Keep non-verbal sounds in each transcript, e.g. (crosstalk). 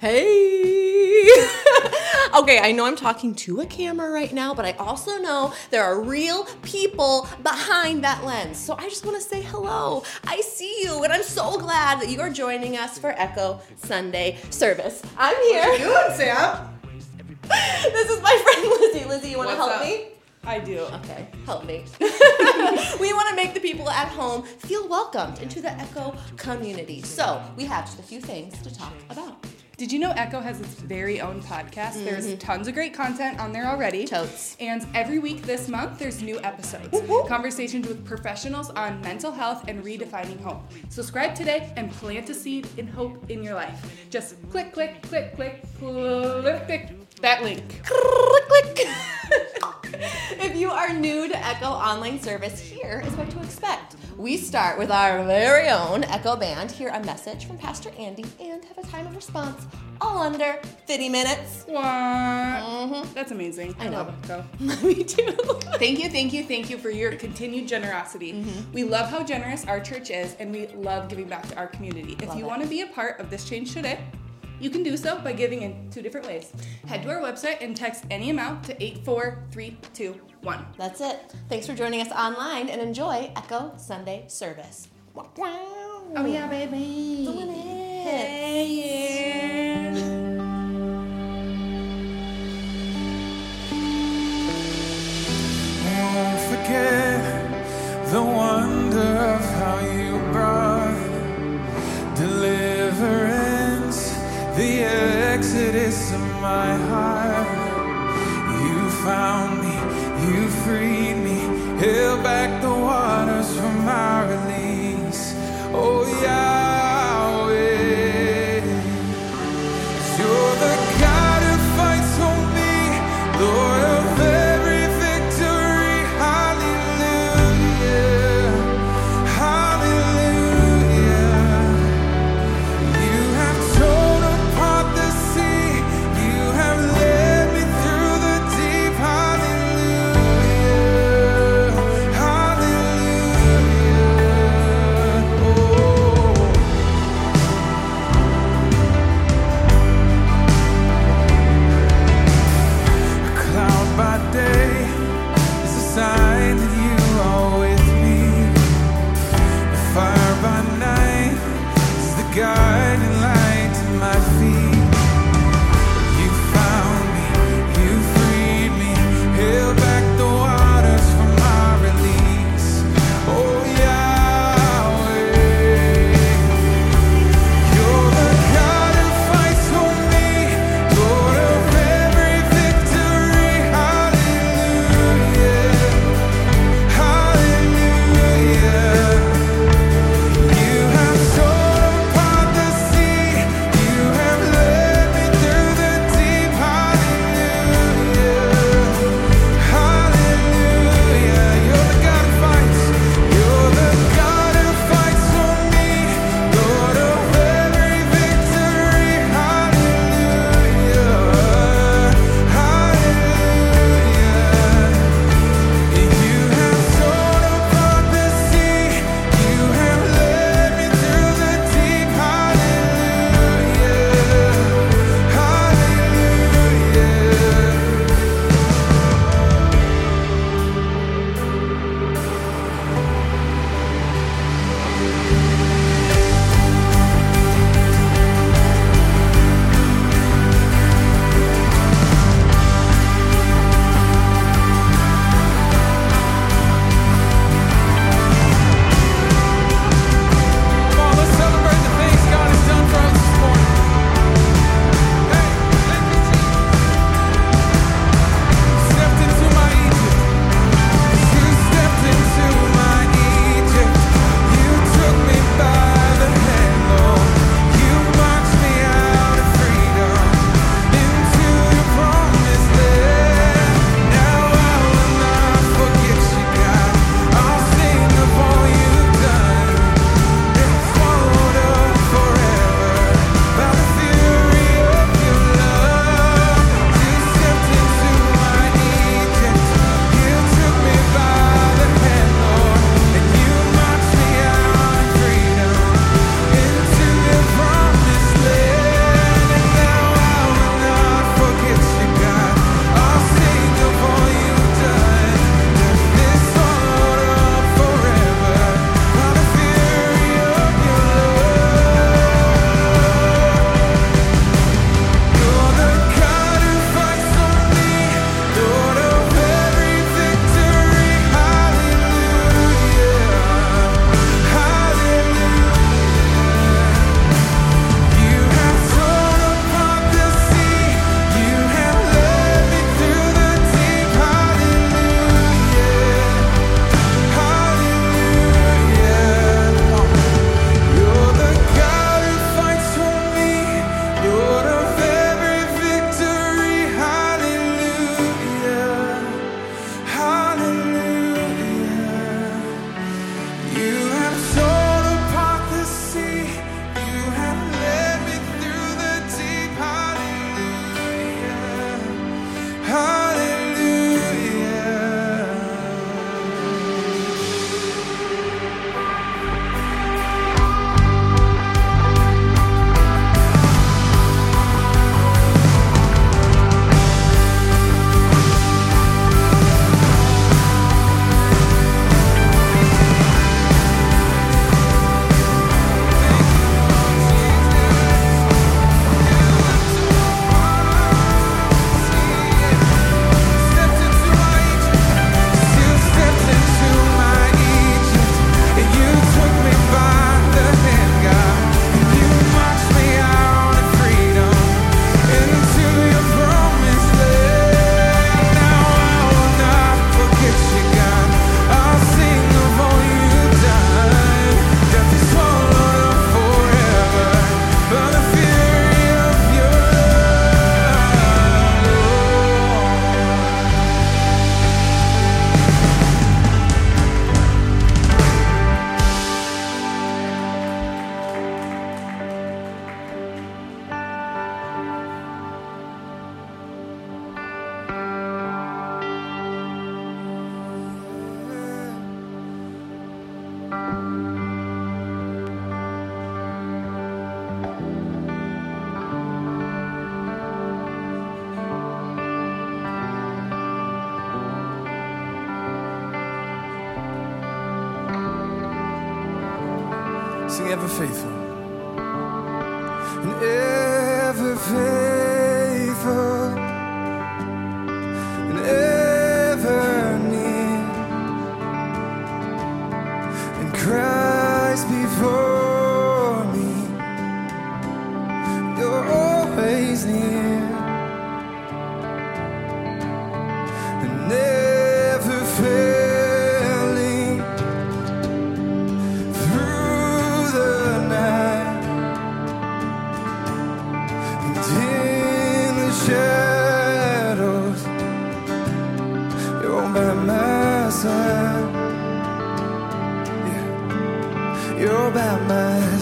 Hey! (laughs) okay, I know I'm talking to a camera right now, but I also know there are real people behind that lens. So I just want to say hello. I see you, and I'm so glad that you are joining us for Echo Sunday service. I'm here. What you doing, Sam? (laughs) this is my friend Lizzie. Lizzie, you want to help up? me? I do. Okay, help me. (laughs) we want to make the people at home feel welcomed into the Echo community. So we have just a few things to talk about. Did you know Echo has its very own podcast? There's tons of great content on there already. Mm-hmm. Totes. And every week this month, there's new episodes. Whoop. Conversations with professionals on mental health and redefining hope. Subscribe today and plant a seed in hope in your life. Just click, click, click, click, click, click that link. click, click. (laughs) if you are new to Echo Online Service, here is what to expect. We start with our very own Echo Band, hear a message from Pastor Andy, and have a time of response all under 50 minutes. What? Mhm. That's amazing. I know. love Echo. (laughs) (laughs) Me too. Thank you, thank you, thank you for your continued generosity. Mm-hmm. We love how generous our church is, and we love giving back to our community. If Love you it. want to be a part of this change today, you can do so by giving in two different ways. Head to our website and text any amount to 84321. That's it. Thanks for joining us online and enjoy Echo Sunday Service. Oh, yeah, baby. Doing it. Hey, yeah. won't forget the wonder of how you exodus of my heart. You found me, you freed me, held back the waters from my release. Oh, Yahweh.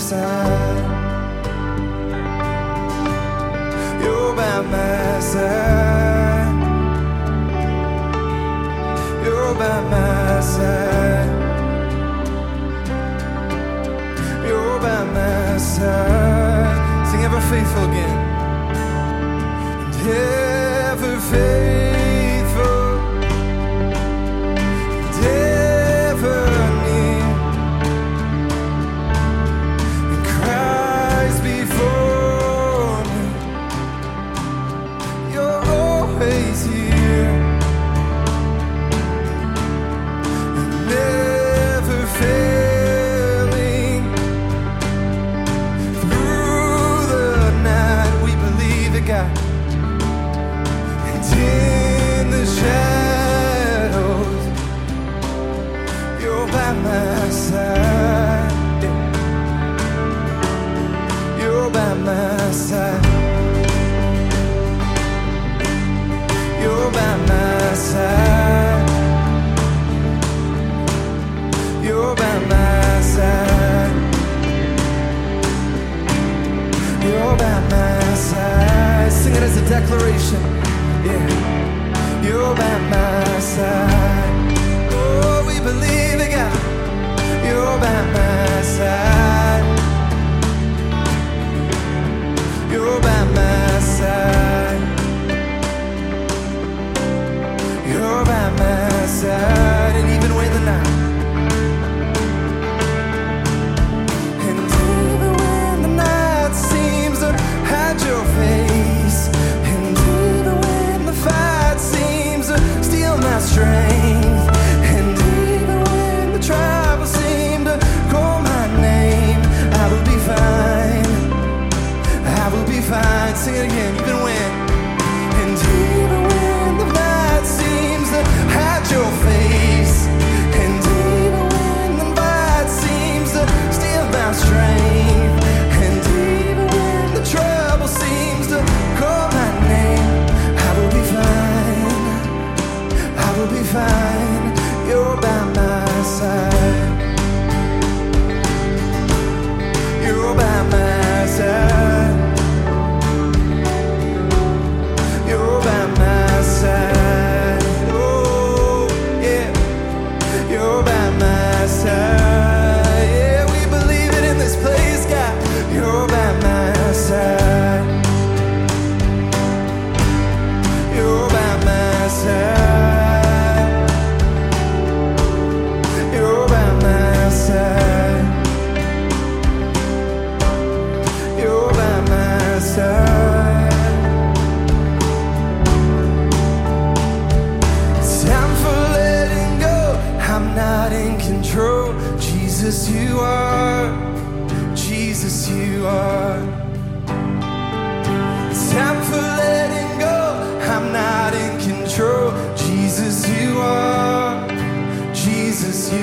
side. You're by my side. You're by my side. You're by my side. Sing ever faithful again.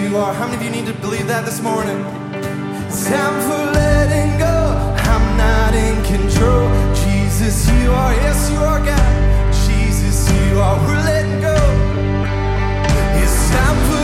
you are. How many of you need to believe that this morning? It's time for letting go. I'm not in control. Jesus, you are. Yes, you are God. Jesus, you are. We're letting go. It's time for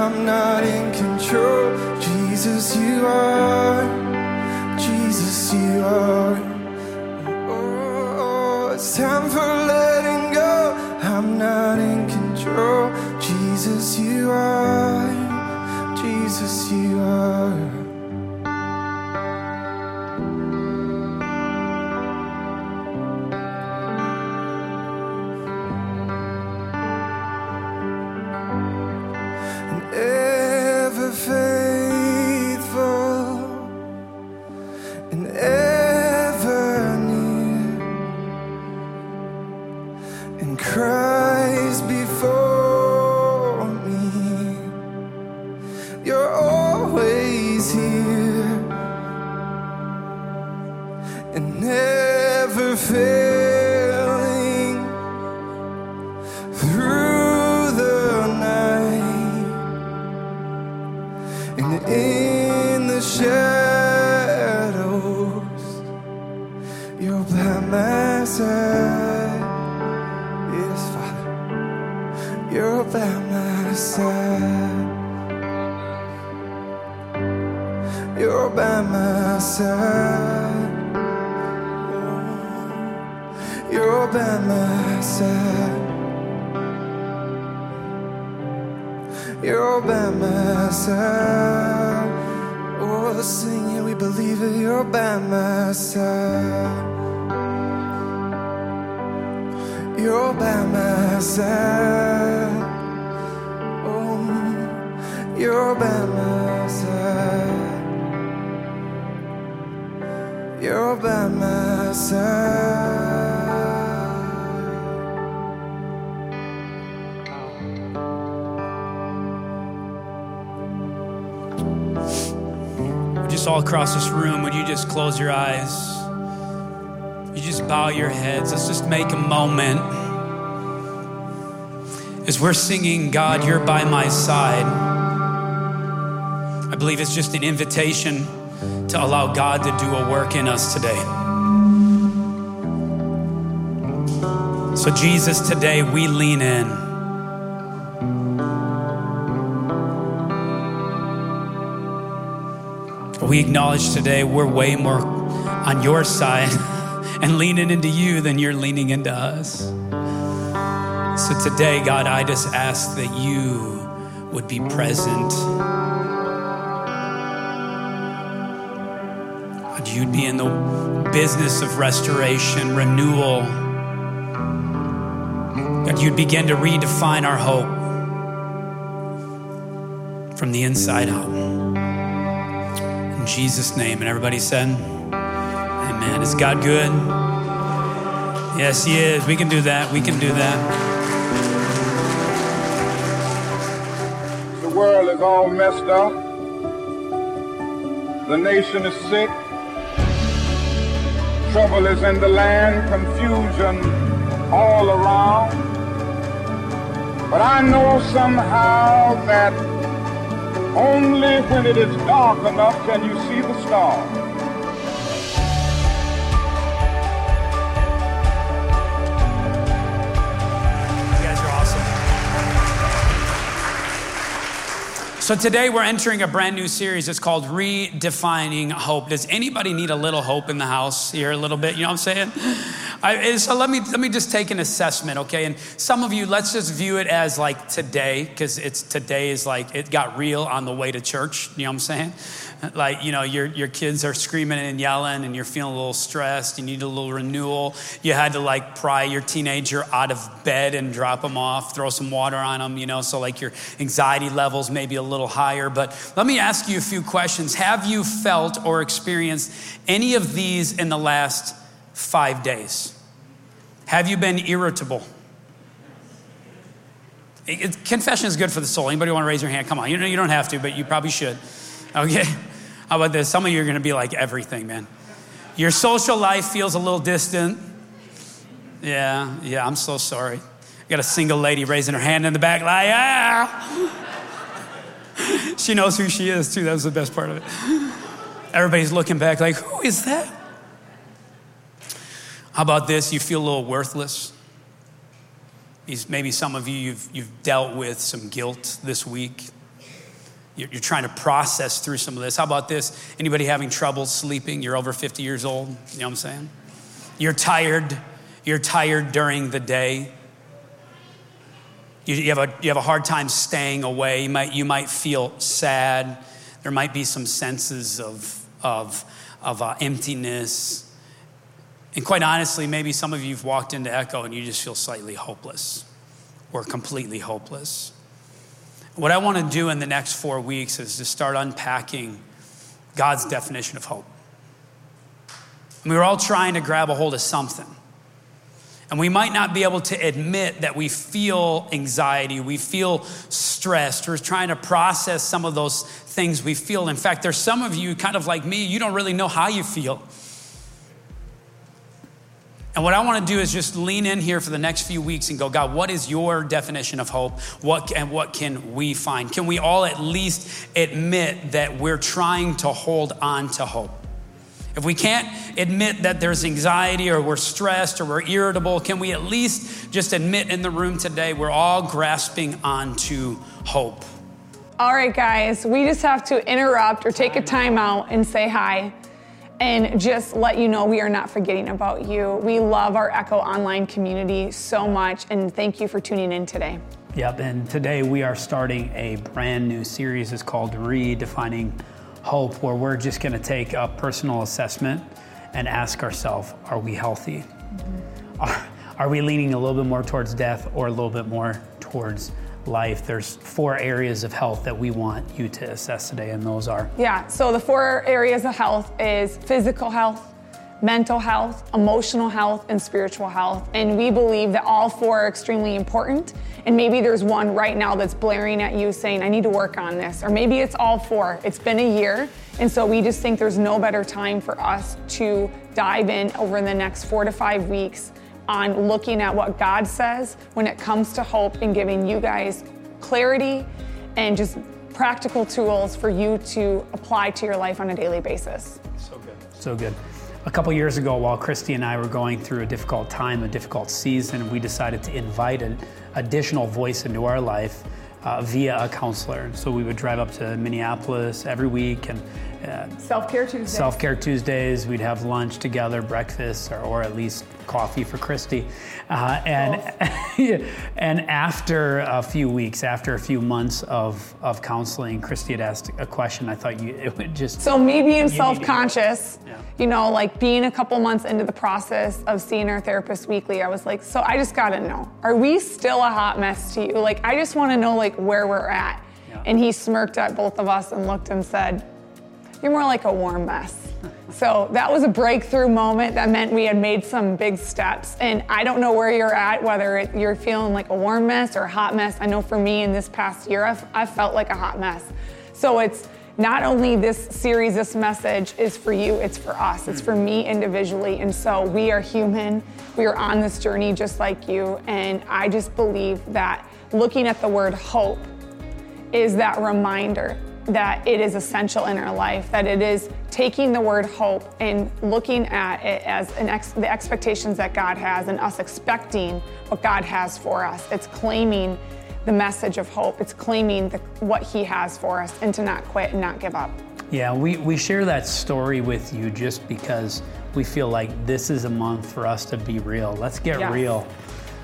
I'm not in control. Jesus, you are. Jesus, you are. Oh, oh, it's time for letting go. I'm not in control. Jesus, you are. Jesus, you are. You're by my side. Oh, you're by my side. You're by my side. just all across this room, would you just close your eyes? Just bow your heads. Let's just make a moment. As we're singing, God, you're by my side. I believe it's just an invitation to allow God to do a work in us today. So, Jesus, today we lean in. We acknowledge today we're way more on your side (laughs) and leaning into you than you're leaning into us. So today, God, I just ask that you would be present. God, you'd be in the business of restoration, renewal. God, you'd begin to redefine our hope from the inside out. In Jesus' name. And everybody said, Amen. Is God good? Yes, He is. We can do that. We can do that. The world is all messed up. The nation is sick. Trouble is in the land, confusion all around. But I know somehow that only when it is dark enough can you see the stars. So today we're entering a brand new series. It's called Redefining Hope. Does anybody need a little hope in the house here a little bit? You know what I'm saying? I, so let me let me just take an assessment, okay? And some of you, let's just view it as like today, because it's today is like it got real on the way to church. You know what I'm saying? (laughs) Like you know, your your kids are screaming and yelling, and you're feeling a little stressed. You need a little renewal. You had to like pry your teenager out of bed and drop them off, throw some water on them. You know, so like your anxiety levels may be a little higher. But let me ask you a few questions. Have you felt or experienced any of these in the last? Five days? Have you been irritable? It- it- confession is good for the soul. Anybody want to raise your hand? Come on. You, know, you don't have to, but you probably should. Okay. How about this? Some of you are going to be like everything, man. Your social life feels a little distant. Yeah, yeah, I'm so sorry. I got a single lady raising her hand in the back, like, yeah. (laughs) she knows who she is, too. That was the best part of it. Everybody's looking back, like, who is that? How about this? You feel a little worthless. Maybe some of you, you've, you've dealt with some guilt this week. You're, you're trying to process through some of this. How about this? Anybody having trouble sleeping? You're over 50 years old. You know what I'm saying? You're tired. You're tired during the day. You, you, have, a, you have a hard time staying away. You might, you might feel sad. There might be some senses of, of, of uh, emptiness. And quite honestly, maybe some of you have walked into Echo and you just feel slightly hopeless or completely hopeless. What I want to do in the next four weeks is to start unpacking God's definition of hope. And we are all trying to grab a hold of something. And we might not be able to admit that we feel anxiety, we feel stressed, we're trying to process some of those things we feel. In fact, there's some of you, kind of like me, you don't really know how you feel. And what I want to do is just lean in here for the next few weeks and go, God, what is your definition of hope? What and what can we find? Can we all at least admit that we're trying to hold on to hope? If we can't admit that there's anxiety or we're stressed or we're irritable, can we at least just admit in the room today we're all grasping onto hope? All right, guys, we just have to interrupt or take a timeout and say hi and just let you know we are not forgetting about you. We love our Echo Online community so much, and thank you for tuning in today. Yep, and today we are starting a brand new series. It's called Redefining Hope, where we're just going to take a personal assessment and ask ourselves are we healthy? Mm-hmm. Are, are we leaning a little bit more towards death or a little bit more towards life, there's four areas of health that we want you to assess today, and those are? Yeah, so the four areas of health is physical health, mental health, emotional health, and spiritual health. And we believe that all four are extremely important. And maybe there's one right now that's blaring at you saying, I need to work on this. Or maybe it's all four. It's been a year. And so we just think there's no better time for us to dive in over the next four to five weeks on looking at what God says when it comes to hope and giving you guys clarity and just practical tools for you to apply to your life on a daily basis. So good. So good. A couple years ago, while Christy and I were going through a difficult time, a difficult season, we decided to invite an additional voice into our life uh, via a counselor. So we would drive up to Minneapolis every week and uh, Self Care Tuesdays. Self Care Tuesdays. We'd have lunch together, breakfast, or, or at least coffee for Christy. Uh, and (laughs) and after a few weeks, after a few months of, of counseling, Christy had asked a question. I thought you it would just so me being self conscious. Yeah. You know, like being a couple months into the process of seeing our therapist weekly, I was like, so I just got to know, are we still a hot mess to you? Like, I just want to know like where we're at. Yeah. And he smirked at both of us and looked and said, you're more like a warm mess. (laughs) So that was a breakthrough moment that meant we had made some big steps. And I don't know where you're at, whether it, you're feeling like a warm mess or a hot mess. I know for me in this past year, I've, I've felt like a hot mess. So it's not only this series, this message is for you, it's for us, it's for me individually. And so we are human, we are on this journey just like you. And I just believe that looking at the word hope is that reminder that it is essential in our life, that it is taking the word hope and looking at it as ex- the expectations that God has and us expecting what God has for us. It's claiming the message of hope, it's claiming the, what He has for us and to not quit and not give up. Yeah, we, we share that story with you just because we feel like this is a month for us to be real. Let's get yes. real.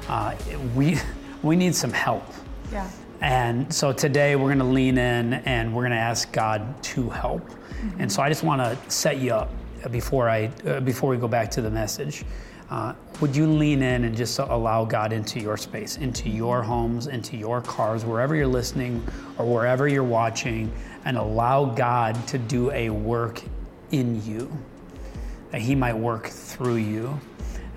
Uh, we, we need some help. Yeah. And so today we're going to lean in and we're going to ask God to help. Mm-hmm. And so I just want to set you up before I uh, before we go back to the message. Uh, would you lean in and just allow God into your space, into your homes, into your cars, wherever you're listening or wherever you're watching, and allow God to do a work in you, that He might work through you.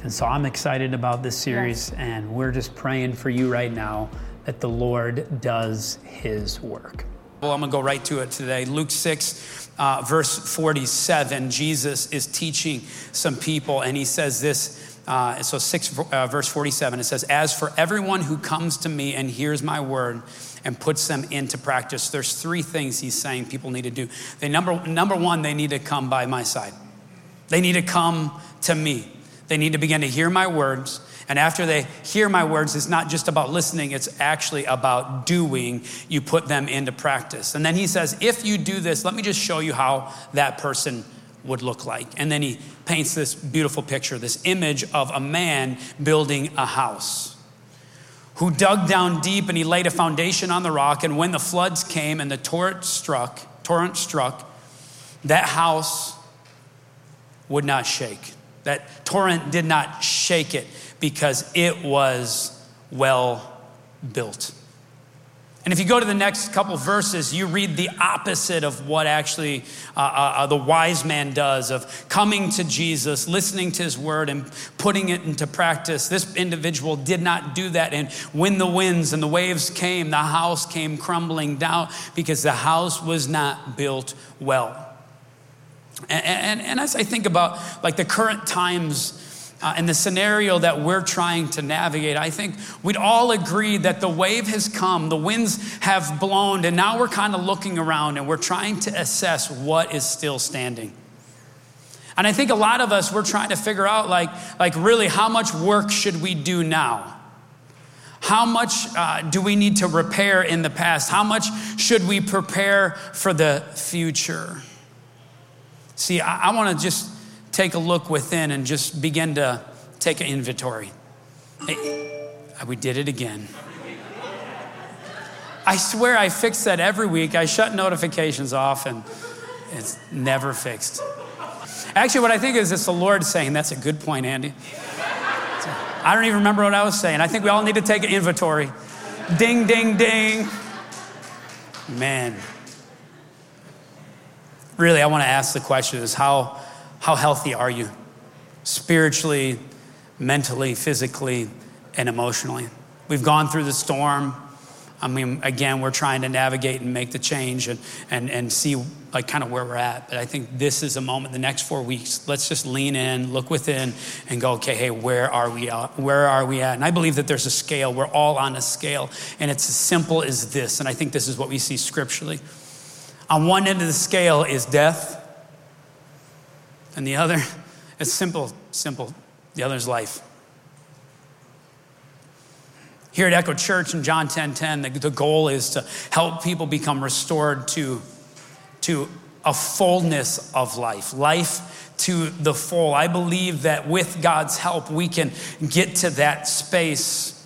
And so I'm excited about this series, yes. and we're just praying for you right now that the Lord does his work. Well, I'm going to go right to it today. Luke 6, uh, verse 47, Jesus is teaching some people, and he says this. Uh, so, 6, uh, verse 47, it says, As for everyone who comes to me and hears my word and puts them into practice, there's three things he's saying people need to do. They, number, number one, they need to come by my side, they need to come to me. They need to begin to hear my words. And after they hear my words, it's not just about listening, it's actually about doing. You put them into practice. And then he says, if you do this, let me just show you how that person would look like. And then he paints this beautiful picture, this image of a man building a house who dug down deep and he laid a foundation on the rock. And when the floods came and the torrent struck, torrent struck, that house would not shake. That torrent did not shake it because it was well built. And if you go to the next couple verses, you read the opposite of what actually uh, uh, uh, the wise man does of coming to Jesus, listening to his word, and putting it into practice. This individual did not do that. And when the winds and the waves came, the house came crumbling down because the house was not built well. And, and, and as I think about like the current times, uh, and the scenario that we're trying to navigate, I think we'd all agree that the wave has come, the winds have blown, and now we're kind of looking around and we're trying to assess what is still standing. And I think a lot of us, we're trying to figure out, like, like really, how much work should we do now? How much uh, do we need to repair in the past? How much should we prepare for the future? See, I, I want to just take a look within and just begin to take an inventory. Hey, we did it again. I swear I fix that every week. I shut notifications off and it's never fixed. Actually, what I think is it's the Lord saying, That's a good point, Andy. I don't even remember what I was saying. I think we all need to take an inventory. Ding, ding, ding. Man. Really, I want to ask the question is how how healthy are you? Spiritually, mentally, physically, and emotionally. We've gone through the storm. I mean, again, we're trying to navigate and make the change and, and, and see like kind of where we're at. But I think this is a moment, the next four weeks, let's just lean in, look within, and go, okay, hey, where are we at? Where are we at? And I believe that there's a scale. We're all on a scale. And it's as simple as this. And I think this is what we see scripturally. On one end of the scale is death, and the other, it's simple, simple. The other is life. Here at Echo Church in John 10 10, the, the goal is to help people become restored to, to a fullness of life, life to the full. I believe that with God's help, we can get to that space.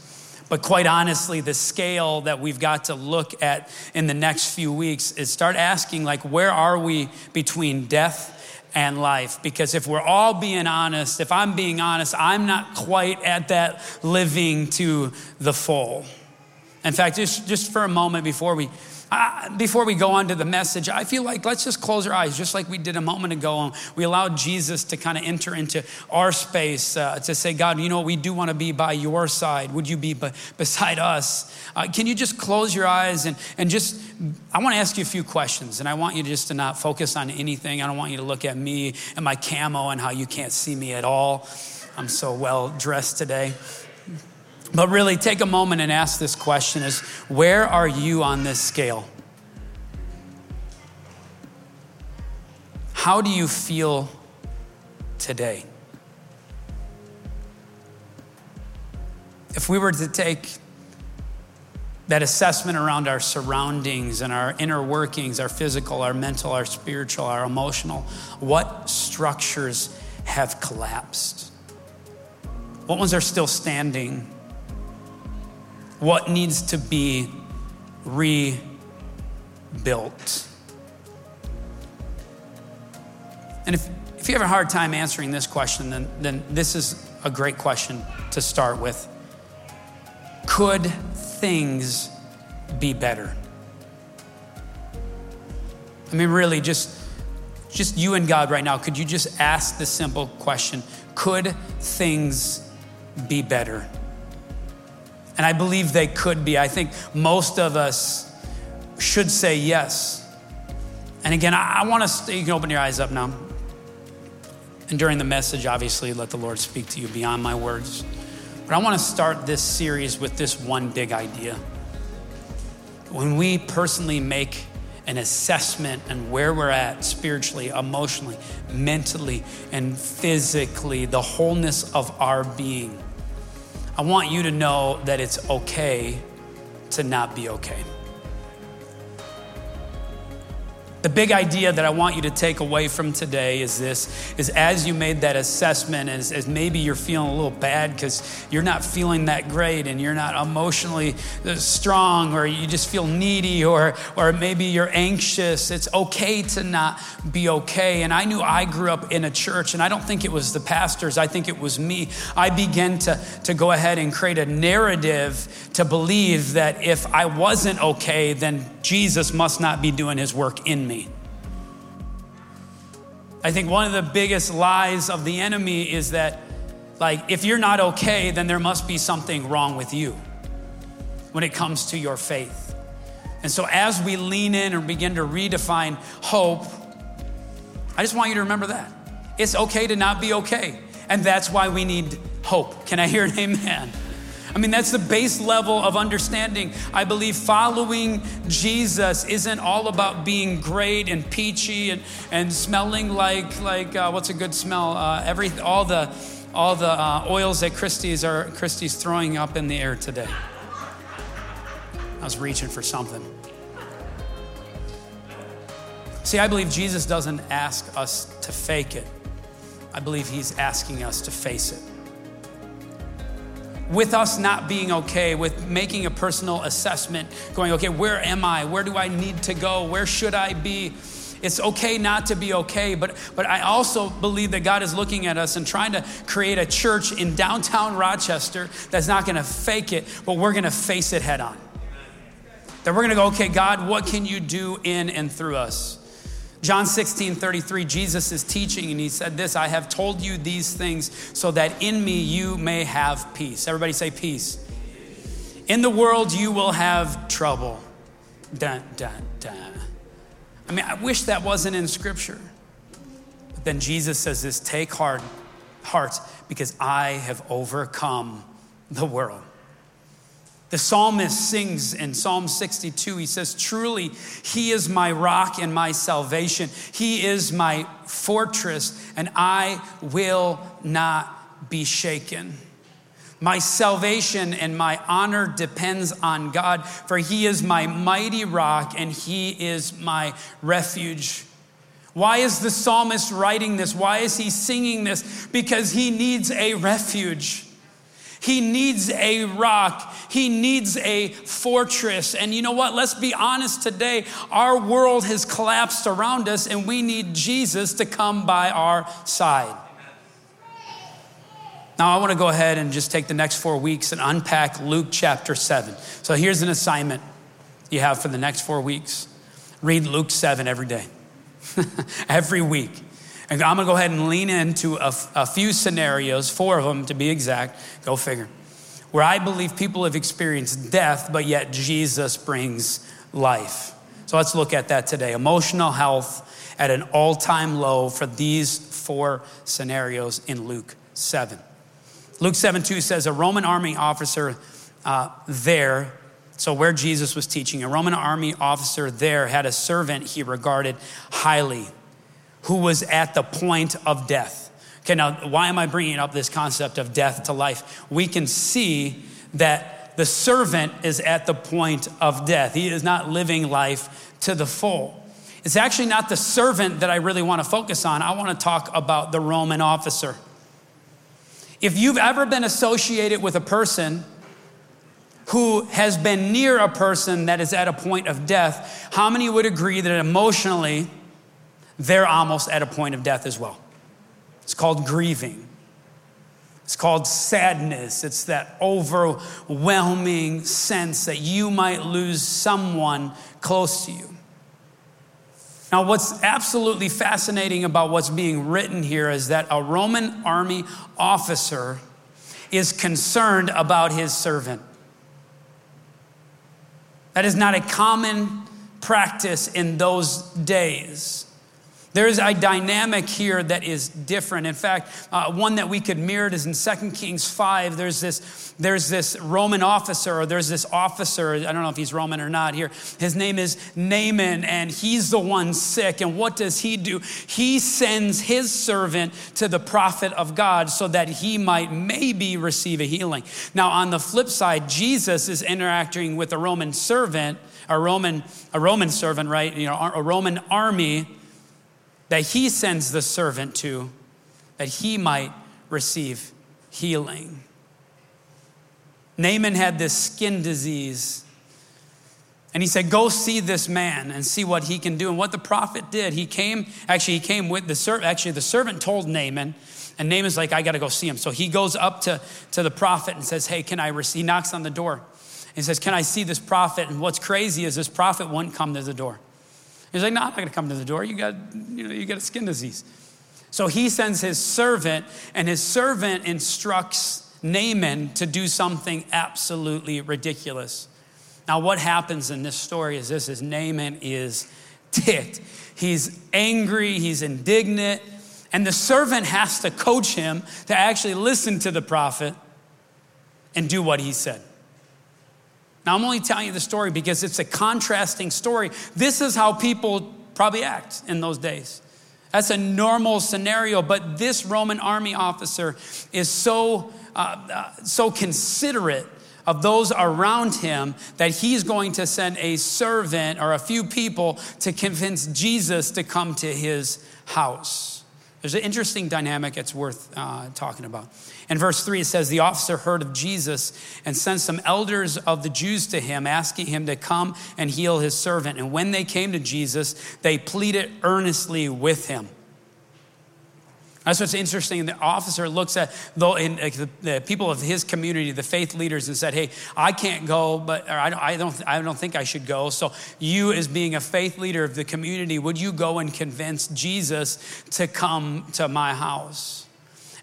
But quite honestly, the scale that we've got to look at in the next few weeks is start asking, like, where are we between death and life. Because if we're all being honest, if I'm being honest, I'm not quite at that living to the full. In fact, just, just for a moment before we before we go on to the message, I feel like let's just close our eyes, just like we did a moment ago. And we allowed Jesus to kind of enter into our space uh, to say, God, you know, we do want to be by your side. Would you be b- beside us? Uh, can you just close your eyes and, and just, I want to ask you a few questions. And I want you just to not focus on anything. I don't want you to look at me and my camo and how you can't see me at all. I'm so well dressed today. But really, take a moment and ask this question is where are you on this scale? How do you feel today? If we were to take that assessment around our surroundings and our inner workings, our physical, our mental, our spiritual, our emotional, what structures have collapsed? What ones are still standing? What needs to be rebuilt. And if, if you have a hard time answering this question, then, then this is a great question to start with. Could things be better? I mean, really, just, just you and God right now, could you just ask the simple question Could things be better? And I believe they could be. I think most of us should say yes. And again, I, I want to, you can open your eyes up now. And during the message, obviously, let the Lord speak to you beyond my words. But I want to start this series with this one big idea. When we personally make an assessment and where we're at spiritually, emotionally, mentally, and physically, the wholeness of our being. I want you to know that it's okay to not be okay. The big idea that I want you to take away from today is this is as you made that assessment, as, as maybe you're feeling a little bad because you're not feeling that great and you're not emotionally uh, strong or you just feel needy or, or maybe you're anxious, it's okay to not be okay. And I knew I grew up in a church, and I don't think it was the pastors, I think it was me. I began to, to go ahead and create a narrative to believe that if I wasn't okay, then Jesus must not be doing his work in me me. I think one of the biggest lies of the enemy is that, like, if you're not okay, then there must be something wrong with you when it comes to your faith. And so, as we lean in and begin to redefine hope, I just want you to remember that. It's okay to not be okay. And that's why we need hope. Can I hear an amen? I mean, that's the base level of understanding. I believe following Jesus isn't all about being great and peachy and, and smelling like, like uh, what's a good smell? Uh, every, all the, all the uh, oils that Christie's, are, Christie's throwing up in the air today. I was reaching for something. See, I believe Jesus doesn't ask us to fake it. I believe he's asking us to face it with us not being okay, with making a personal assessment, going, okay, where am I? Where do I need to go? Where should I be? It's okay not to be okay, but, but I also believe that God is looking at us and trying to create a church in downtown Rochester that's not gonna fake it, but we're gonna face it head on. That we're gonna go, okay, God, what can you do in and through us? John 16, 33, Jesus is teaching and he said this I have told you these things so that in me you may have peace. Everybody say peace. In the world you will have trouble. Dun, dun, dun. I mean, I wish that wasn't in scripture. But then Jesus says this take heart, heart because I have overcome the world. The psalmist sings in Psalm 62, he says, Truly, he is my rock and my salvation. He is my fortress, and I will not be shaken. My salvation and my honor depends on God, for he is my mighty rock and he is my refuge. Why is the psalmist writing this? Why is he singing this? Because he needs a refuge. He needs a rock. He needs a fortress. And you know what? Let's be honest today. Our world has collapsed around us, and we need Jesus to come by our side. Now, I want to go ahead and just take the next four weeks and unpack Luke chapter 7. So here's an assignment you have for the next four weeks read Luke 7 every day, (laughs) every week. And I'm going to go ahead and lean into a, a few scenarios, four of them to be exact, go figure, where I believe people have experienced death, but yet Jesus brings life. So let's look at that today. Emotional health at an all time low for these four scenarios in Luke 7. Luke 7 2 says, A Roman army officer uh, there, so where Jesus was teaching, a Roman army officer there had a servant he regarded highly who was at the point of death. Okay, now, why am I bringing up this concept of death to life? We can see that the servant is at the point of death. He is not living life to the full. It's actually not the servant that I really want to focus on. I want to talk about the Roman officer. If you've ever been associated with a person who has been near a person that is at a point of death, how many would agree that emotionally, they're almost at a point of death as well. It's called grieving. It's called sadness. It's that overwhelming sense that you might lose someone close to you. Now, what's absolutely fascinating about what's being written here is that a Roman army officer is concerned about his servant. That is not a common practice in those days. There is a dynamic here that is different. In fact, uh, one that we could mirror is in 2 Kings 5. There's this, there's this Roman officer, or there's this officer, I don't know if he's Roman or not here. His name is Naaman, and he's the one sick. And what does he do? He sends his servant to the prophet of God so that he might maybe receive a healing. Now, on the flip side, Jesus is interacting with a Roman servant, a Roman, a Roman servant, right? You know, a Roman army that he sends the servant to that he might receive healing. Naaman had this skin disease. And he said, Go see this man and see what he can do. And what the prophet did, he came, actually, he came with the servant. Actually, the servant told Naaman, and Naaman's like, I got to go see him. So he goes up to, to the prophet and says, Hey, can I receive? He knocks on the door. He says, Can I see this prophet? And what's crazy is this prophet wouldn't come to the door. He's like, no, I'm not going to come to the door. You got, you know, you got a skin disease. So he sends his servant, and his servant instructs Naaman to do something absolutely ridiculous. Now, what happens in this story is this: is Naaman is ticked. He's angry. He's indignant, and the servant has to coach him to actually listen to the prophet and do what he said. Now, I'm only telling you the story because it's a contrasting story. This is how people probably act in those days. That's a normal scenario, but this Roman army officer is so, uh, uh, so considerate of those around him that he's going to send a servant or a few people to convince Jesus to come to his house. There's an interesting dynamic it's worth uh, talking about. In verse 3, it says, The officer heard of Jesus and sent some elders of the Jews to him, asking him to come and heal his servant. And when they came to Jesus, they pleaded earnestly with him. That's what's interesting. The officer looks at the, the, people of his community, the faith leaders, and said, "Hey, I can't go, but I, I, don't, I don't think I should go. So, you, as being a faith leader of the community, would you go and convince Jesus to come to my house?"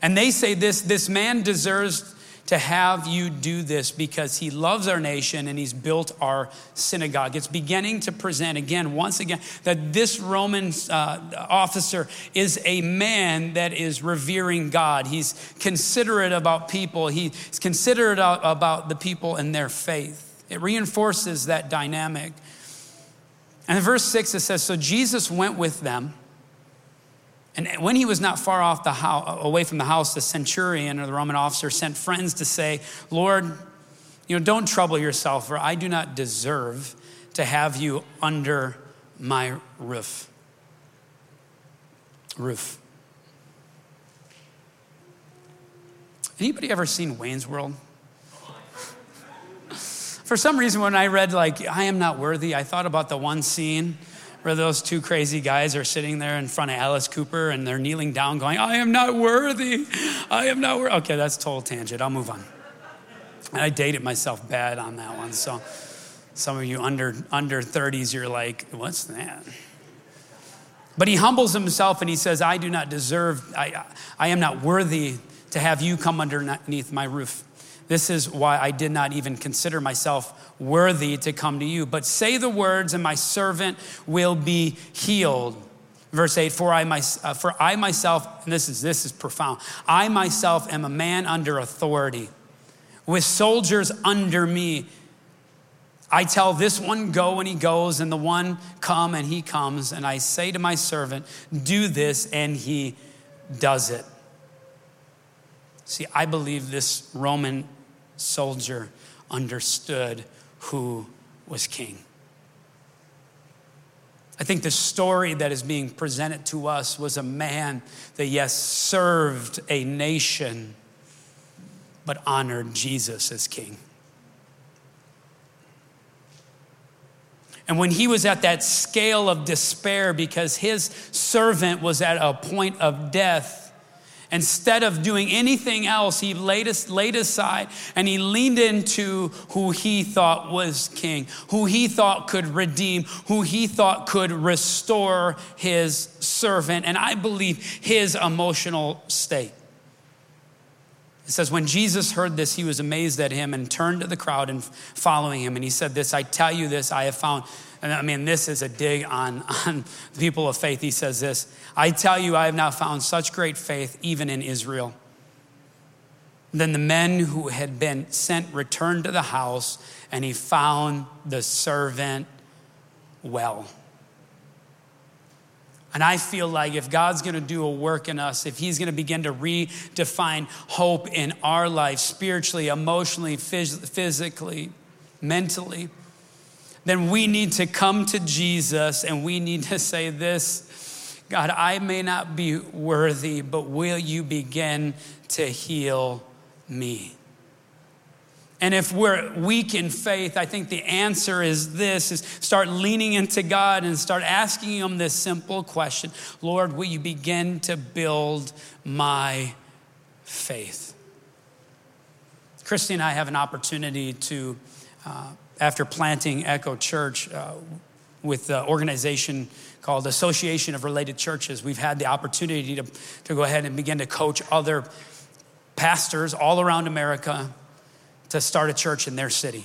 And they say, "This this man deserves to have you do this because he loves our nation and he's built our synagogue. It's beginning to present again, once again, that this Roman uh, officer is a man that is revering God. He's considerate about people, he's considerate about the people and their faith. It reinforces that dynamic. And in verse 6, it says So Jesus went with them. And when he was not far off the house, away from the house, the centurion or the Roman officer sent friends to say, Lord, you know, don't trouble yourself, for I do not deserve to have you under my roof. Roof. Anybody ever seen Wayne's World? (laughs) For some reason, when I read, like, I am not worthy, I thought about the one scene where those two crazy guys are sitting there in front of Alice Cooper and they're kneeling down, going, I am not worthy. I am not worthy. Okay, that's total tangent. I'll move on. And I dated myself bad on that one. So some of you under, under 30s, you're like, what's that? But he humbles himself and he says, I do not deserve, I, I am not worthy to have you come underneath my roof. This is why I did not even consider myself worthy to come to you. But say the words, and my servant will be healed. Verse 8, for I, my, uh, for I myself, and this is, this is profound, I myself am a man under authority, with soldiers under me. I tell this one, go, and he goes, and the one, come, and he comes. And I say to my servant, do this, and he does it. See, I believe this Roman soldier understood who was king. I think the story that is being presented to us was a man that, yes, served a nation, but honored Jesus as king. And when he was at that scale of despair because his servant was at a point of death, Instead of doing anything else, he laid, laid aside and he leaned into who he thought was king, who he thought could redeem, who he thought could restore his servant, and I believe his emotional state. It says, When Jesus heard this, he was amazed at him and turned to the crowd and following him. And he said, This, I tell you this, I have found. And I mean, this is a dig on, (laughs) on the people of faith. He says this I tell you, I have now found such great faith, even in Israel. Then the men who had been sent returned to the house, and he found the servant well. And I feel like if God's gonna do a work in us, if He's gonna begin to redefine hope in our life, spiritually, emotionally, phys- physically, mentally, then we need to come to Jesus and we need to say this God, I may not be worthy, but will you begin to heal me? And if we're weak in faith, I think the answer is this is start leaning into God and start asking him this simple question. Lord, will you begin to build my faith? Christy and I have an opportunity to, uh, after planting Echo Church uh, with the organization called Association of Related Churches, we've had the opportunity to, to go ahead and begin to coach other pastors all around America to start a church in their city.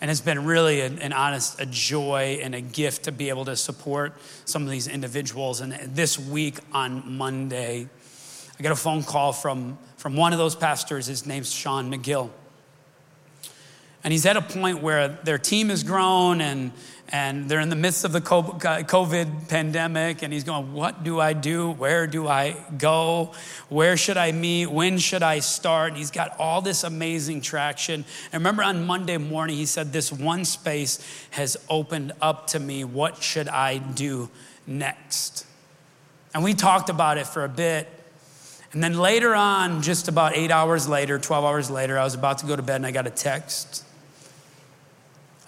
And it's been really an, an, honest, a joy and a gift to be able to support some of these individuals. And this week on Monday, I got a phone call from, from one of those pastors. His name's Sean McGill. And he's at a point where their team has grown and, and they're in the midst of the COVID pandemic, and he's going, What do I do? Where do I go? Where should I meet? When should I start? And he's got all this amazing traction. And remember on Monday morning, he said, This one space has opened up to me. What should I do next? And we talked about it for a bit. And then later on, just about eight hours later, 12 hours later, I was about to go to bed and I got a text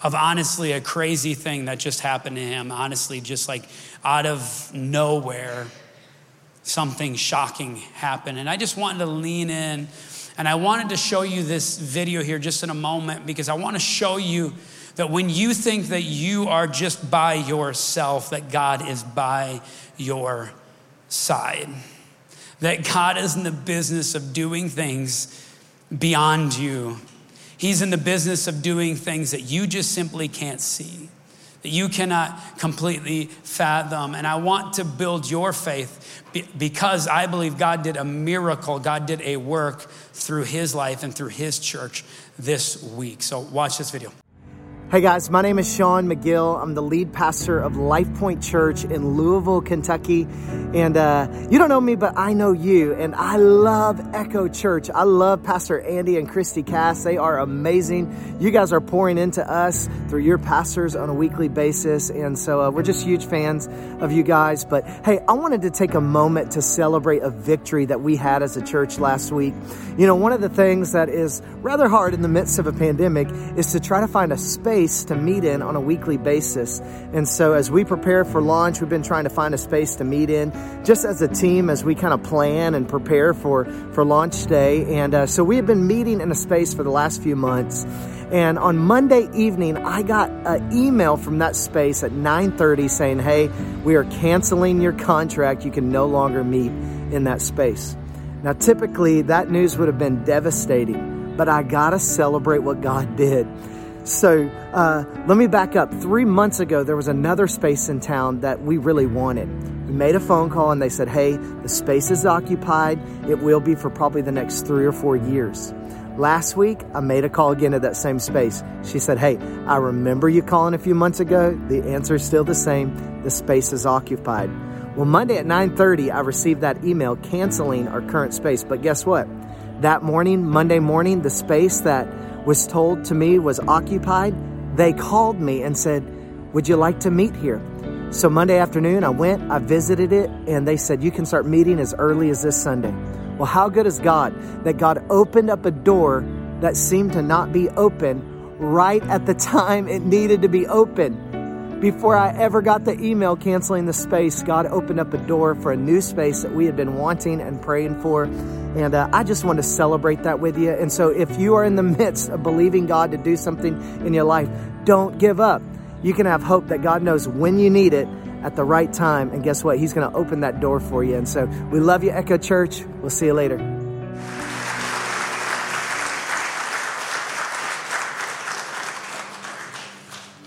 of honestly a crazy thing that just happened to him. Honestly, just like out of nowhere, something shocking happened. And I just wanted to lean in and I wanted to show you this video here just in a moment because I want to show you that when you think that you are just by yourself, that God is by your side. That God is in the business of doing things beyond you He's in the business of doing things that you just simply can't see, that you cannot completely fathom. And I want to build your faith because I believe God did a miracle, God did a work through his life and through his church this week. So watch this video. Hey guys, my name is Sean McGill. I'm the lead pastor of Life Point Church in Louisville, Kentucky. And uh, you don't know me, but I know you. And I love Echo Church. I love Pastor Andy and Christy Cass. They are amazing. You guys are pouring into us through your pastors on a weekly basis. And so uh, we're just huge fans of you guys. But hey, I wanted to take a moment to celebrate a victory that we had as a church last week. You know, one of the things that is rather hard in the midst of a pandemic is to try to find a space space to meet in on a weekly basis. And so as we prepare for launch, we've been trying to find a space to meet in just as a team as we kind of plan and prepare for, for launch day. And uh, so we have been meeting in a space for the last few months. And on Monday evening, I got an email from that space at 9:30 saying, "Hey, we are canceling your contract. You can no longer meet in that space." Now, typically that news would have been devastating, but I got to celebrate what God did. So uh, let me back up. Three months ago, there was another space in town that we really wanted. We made a phone call and they said, hey, the space is occupied. It will be for probably the next three or four years. Last week, I made a call again to that same space. She said, Hey, I remember you calling a few months ago. The answer is still the same. The space is occupied. Well, Monday at 9:30, I received that email canceling our current space. But guess what? That morning, Monday morning, the space that was told to me was occupied, they called me and said, Would you like to meet here? So Monday afternoon, I went, I visited it, and they said, You can start meeting as early as this Sunday. Well, how good is God that God opened up a door that seemed to not be open right at the (laughs) time it needed to be open? Before I ever got the email canceling the space, God opened up a door for a new space that we had been wanting and praying for. And uh, I just want to celebrate that with you. And so if you are in the (laughs) midst of believing God to do something in your life, don't give up. You can have hope that God knows when you need it at the right time. And guess what? He's going to open that door for you. And so we love you, Echo Church. We'll see you later.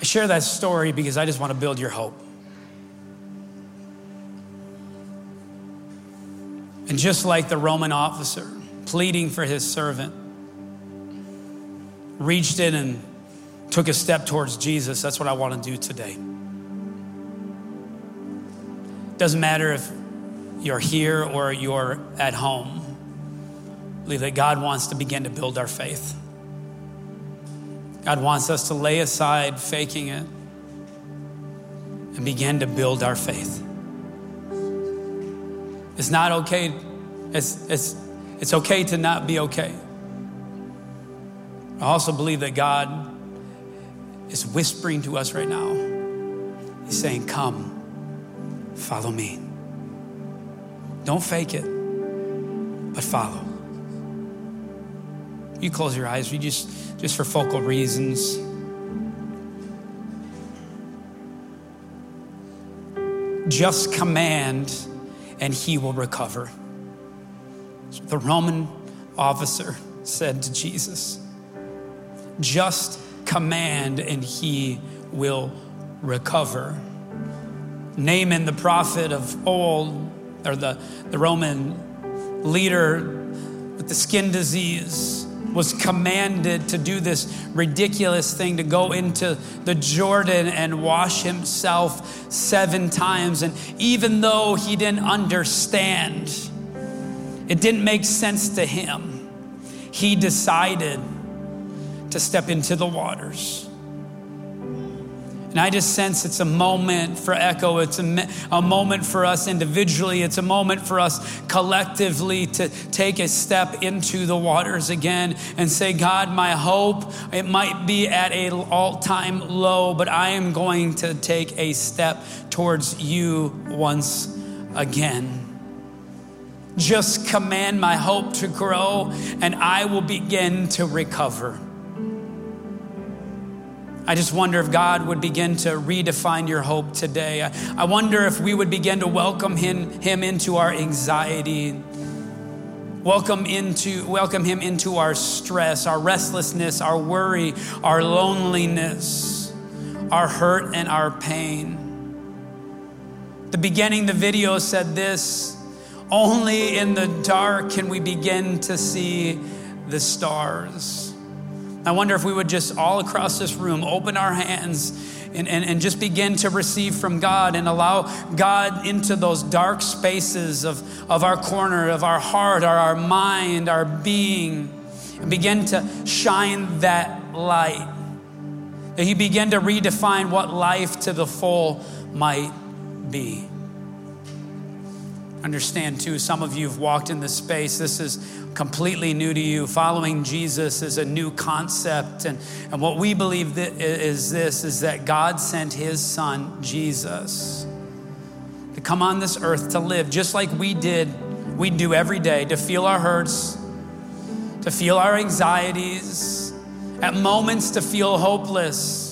I share that story because I just want to build your hope. And just like the Roman officer pleading for his servant, reached in and took a step towards Jesus, that's what I want to do today. Doesn't matter if you're here or you're at home. Believe that God wants to begin to build our faith. God wants us to lay aside faking it and begin to build our faith. It's not okay. It's, it's, it's okay to not be okay. I also believe that God is whispering to us right now. He's saying, Come, follow me. Don't fake it, but follow. You close your eyes, you just just for focal reasons. Just command and he will recover. the Roman officer said to Jesus. Just command and he will recover. Naaman, the prophet of old, or the, the Roman leader with the skin disease, was commanded to do this ridiculous thing to go into the Jordan and wash himself seven times. And even though he didn't understand, it didn't make sense to him, he decided to step into the waters. And I just sense it's a moment for Echo. It's a, a moment for us individually. It's a moment for us collectively to take a step into the waters again and say, God, my hope, it might be at an all time low, but I am going to take a step towards you once again. Just command my hope to grow, and I will begin to recover. I just wonder if God would begin to redefine your hope today. I, wonder if we would begin to welcome him, him into our anxiety, welcome, into, welcome him into our stress, our restlessness, our worry, our loneliness, our hurt, and our pain. The beginning, the video said this only in the dark can we begin to see the stars. I wonder if we would just all across this room open our hands and, and, and just begin to receive from God and allow God into those dark spaces of, of our corner, of our heart, our, our mind, our being, and begin to shine that light. That He begin to redefine what life to the full might be. Understand too, some of you have walked in this space. This is completely new to you. Following Jesus is a new concept. And, and what we believe is this is that God sent his son, Jesus, to come on this earth to live just like we did, we do every day, to feel our hurts, to feel our anxieties, at moments to feel hopeless.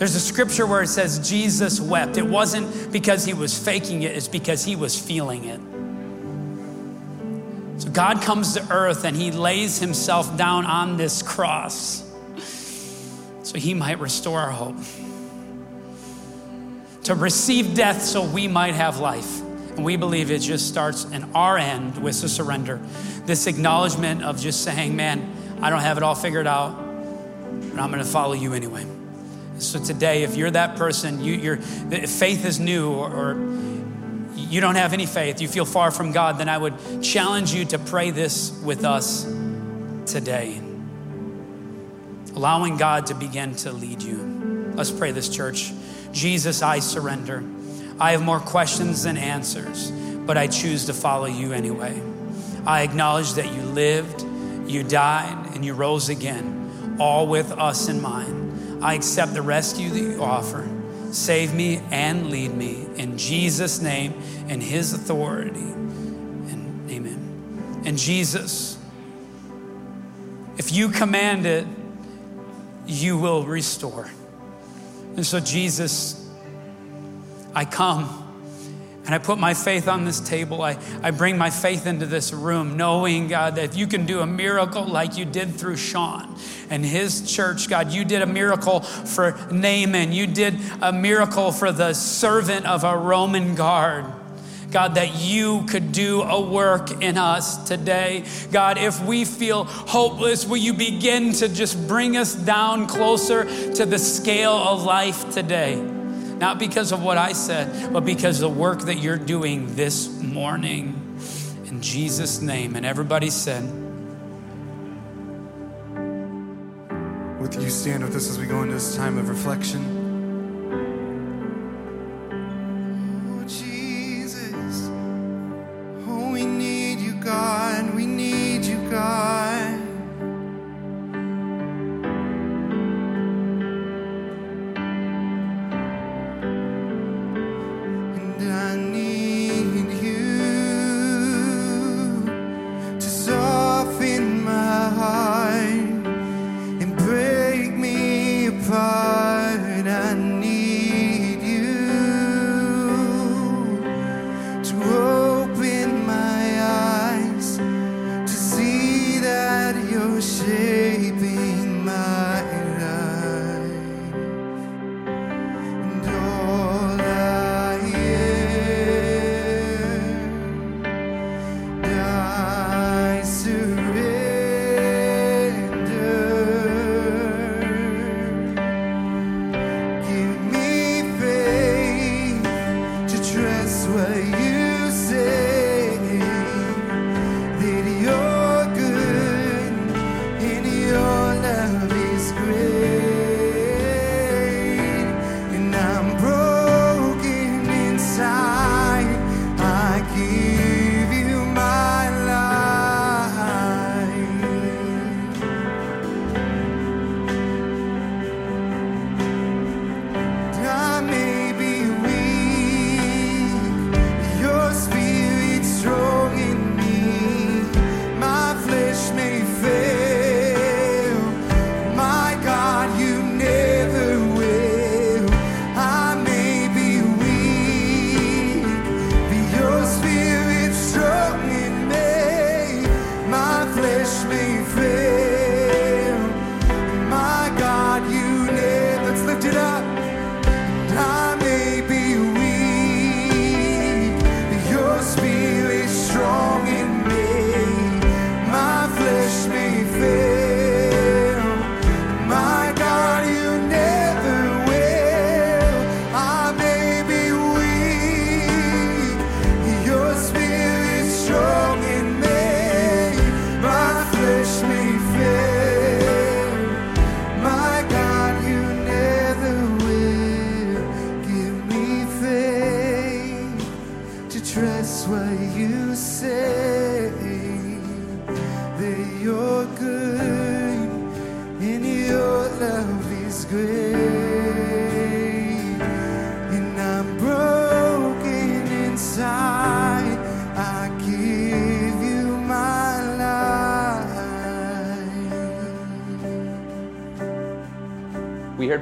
There's a scripture where it says Jesus wept. It wasn't because he was faking it, it's because he was feeling it. So God comes to earth and he lays himself down on this cross so he might restore our hope. To receive death so we might have life. And we believe it just starts in our end with the surrender. This acknowledgement of just saying, man, I don't have it all figured out, but I'm going to follow you anyway. So today, if you're that person, you, your faith is new, or, or you don't have any faith, you feel far from God, then I would challenge you to pray this with us today. Allowing God to begin to lead you. Let's pray this, church. Jesus, I surrender. I have more questions than answers, but I choose to follow you anyway. I acknowledge that you lived, you died, and you rose again, all with us in mind. I accept the rescue that you offer. Save me and lead me in Jesus' name and his authority. And amen. And Jesus, if you command it, you will restore. And so, Jesus, I come And I put my faith on this table. I, I bring my faith into this room, knowing, God, that if you can do a miracle like you did through Sean and his church, God, you did a miracle for Naaman. You did a miracle for the servant of a Roman guard. God, that you could do a work in us today. God, if we feel hopeless, will you begin to just bring us down closer to the scale of life today? Not because of what I said, but because of the work that you're doing this morning. In Jesus' name. And everybody said, With you stand with us as we go into this time of reflection?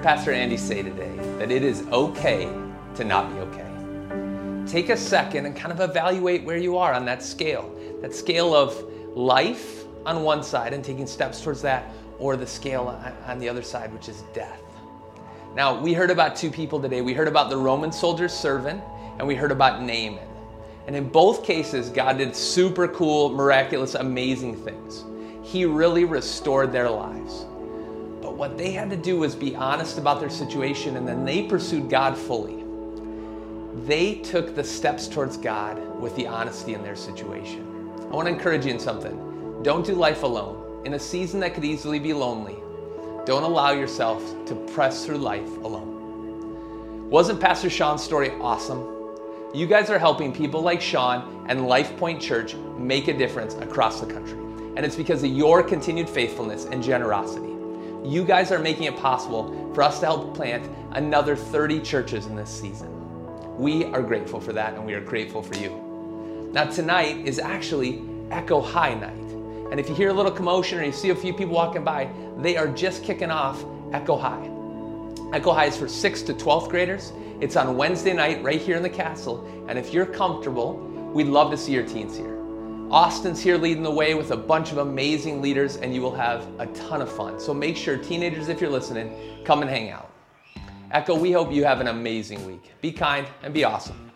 Pastor Andy say today that it is okay to not be okay. Take a second and kind of evaluate where you are on that scale. That scale of life on one side and taking steps towards that, or the scale on- the other side, which is death. Now, we heard about two people today. We heard about the Roman soldier's servant, and we heard about Naaman. And in both cases, God did super cool, miraculous, amazing things. He really restored their lives. What they had to do was be honest about their situation, and then they pursued God fully. They took the steps towards God with the honesty in their situation. I want to encourage you in something. Don't do life alone. In a season that could easily be lonely, don't allow yourself to press through life alone. Wasn't Pastor Sean's story awesome? You guys are helping people like Sean and Life Point Church make a difference across the country. And it's because of your continued faithfulness and generosity you guys are making it possible for us to help plant another 30 churches in this season. We are grateful for that and we are grateful for you. Now, tonight is actually Echo High night. And if you hear a little commotion or you see a few people walking by, they are just kicking off Echo High. Echo High is for 6th to 12th graders. It's on Wednesday night right here in the castle. And if you're comfortable, we'd love to see your teens here. Austin's here leading the way with a bunch of amazing leaders, and you will have a ton of fun. So make sure, teenagers, if you're listening, come and hang out. Echo, we hope you have an amazing week. Be kind and be awesome.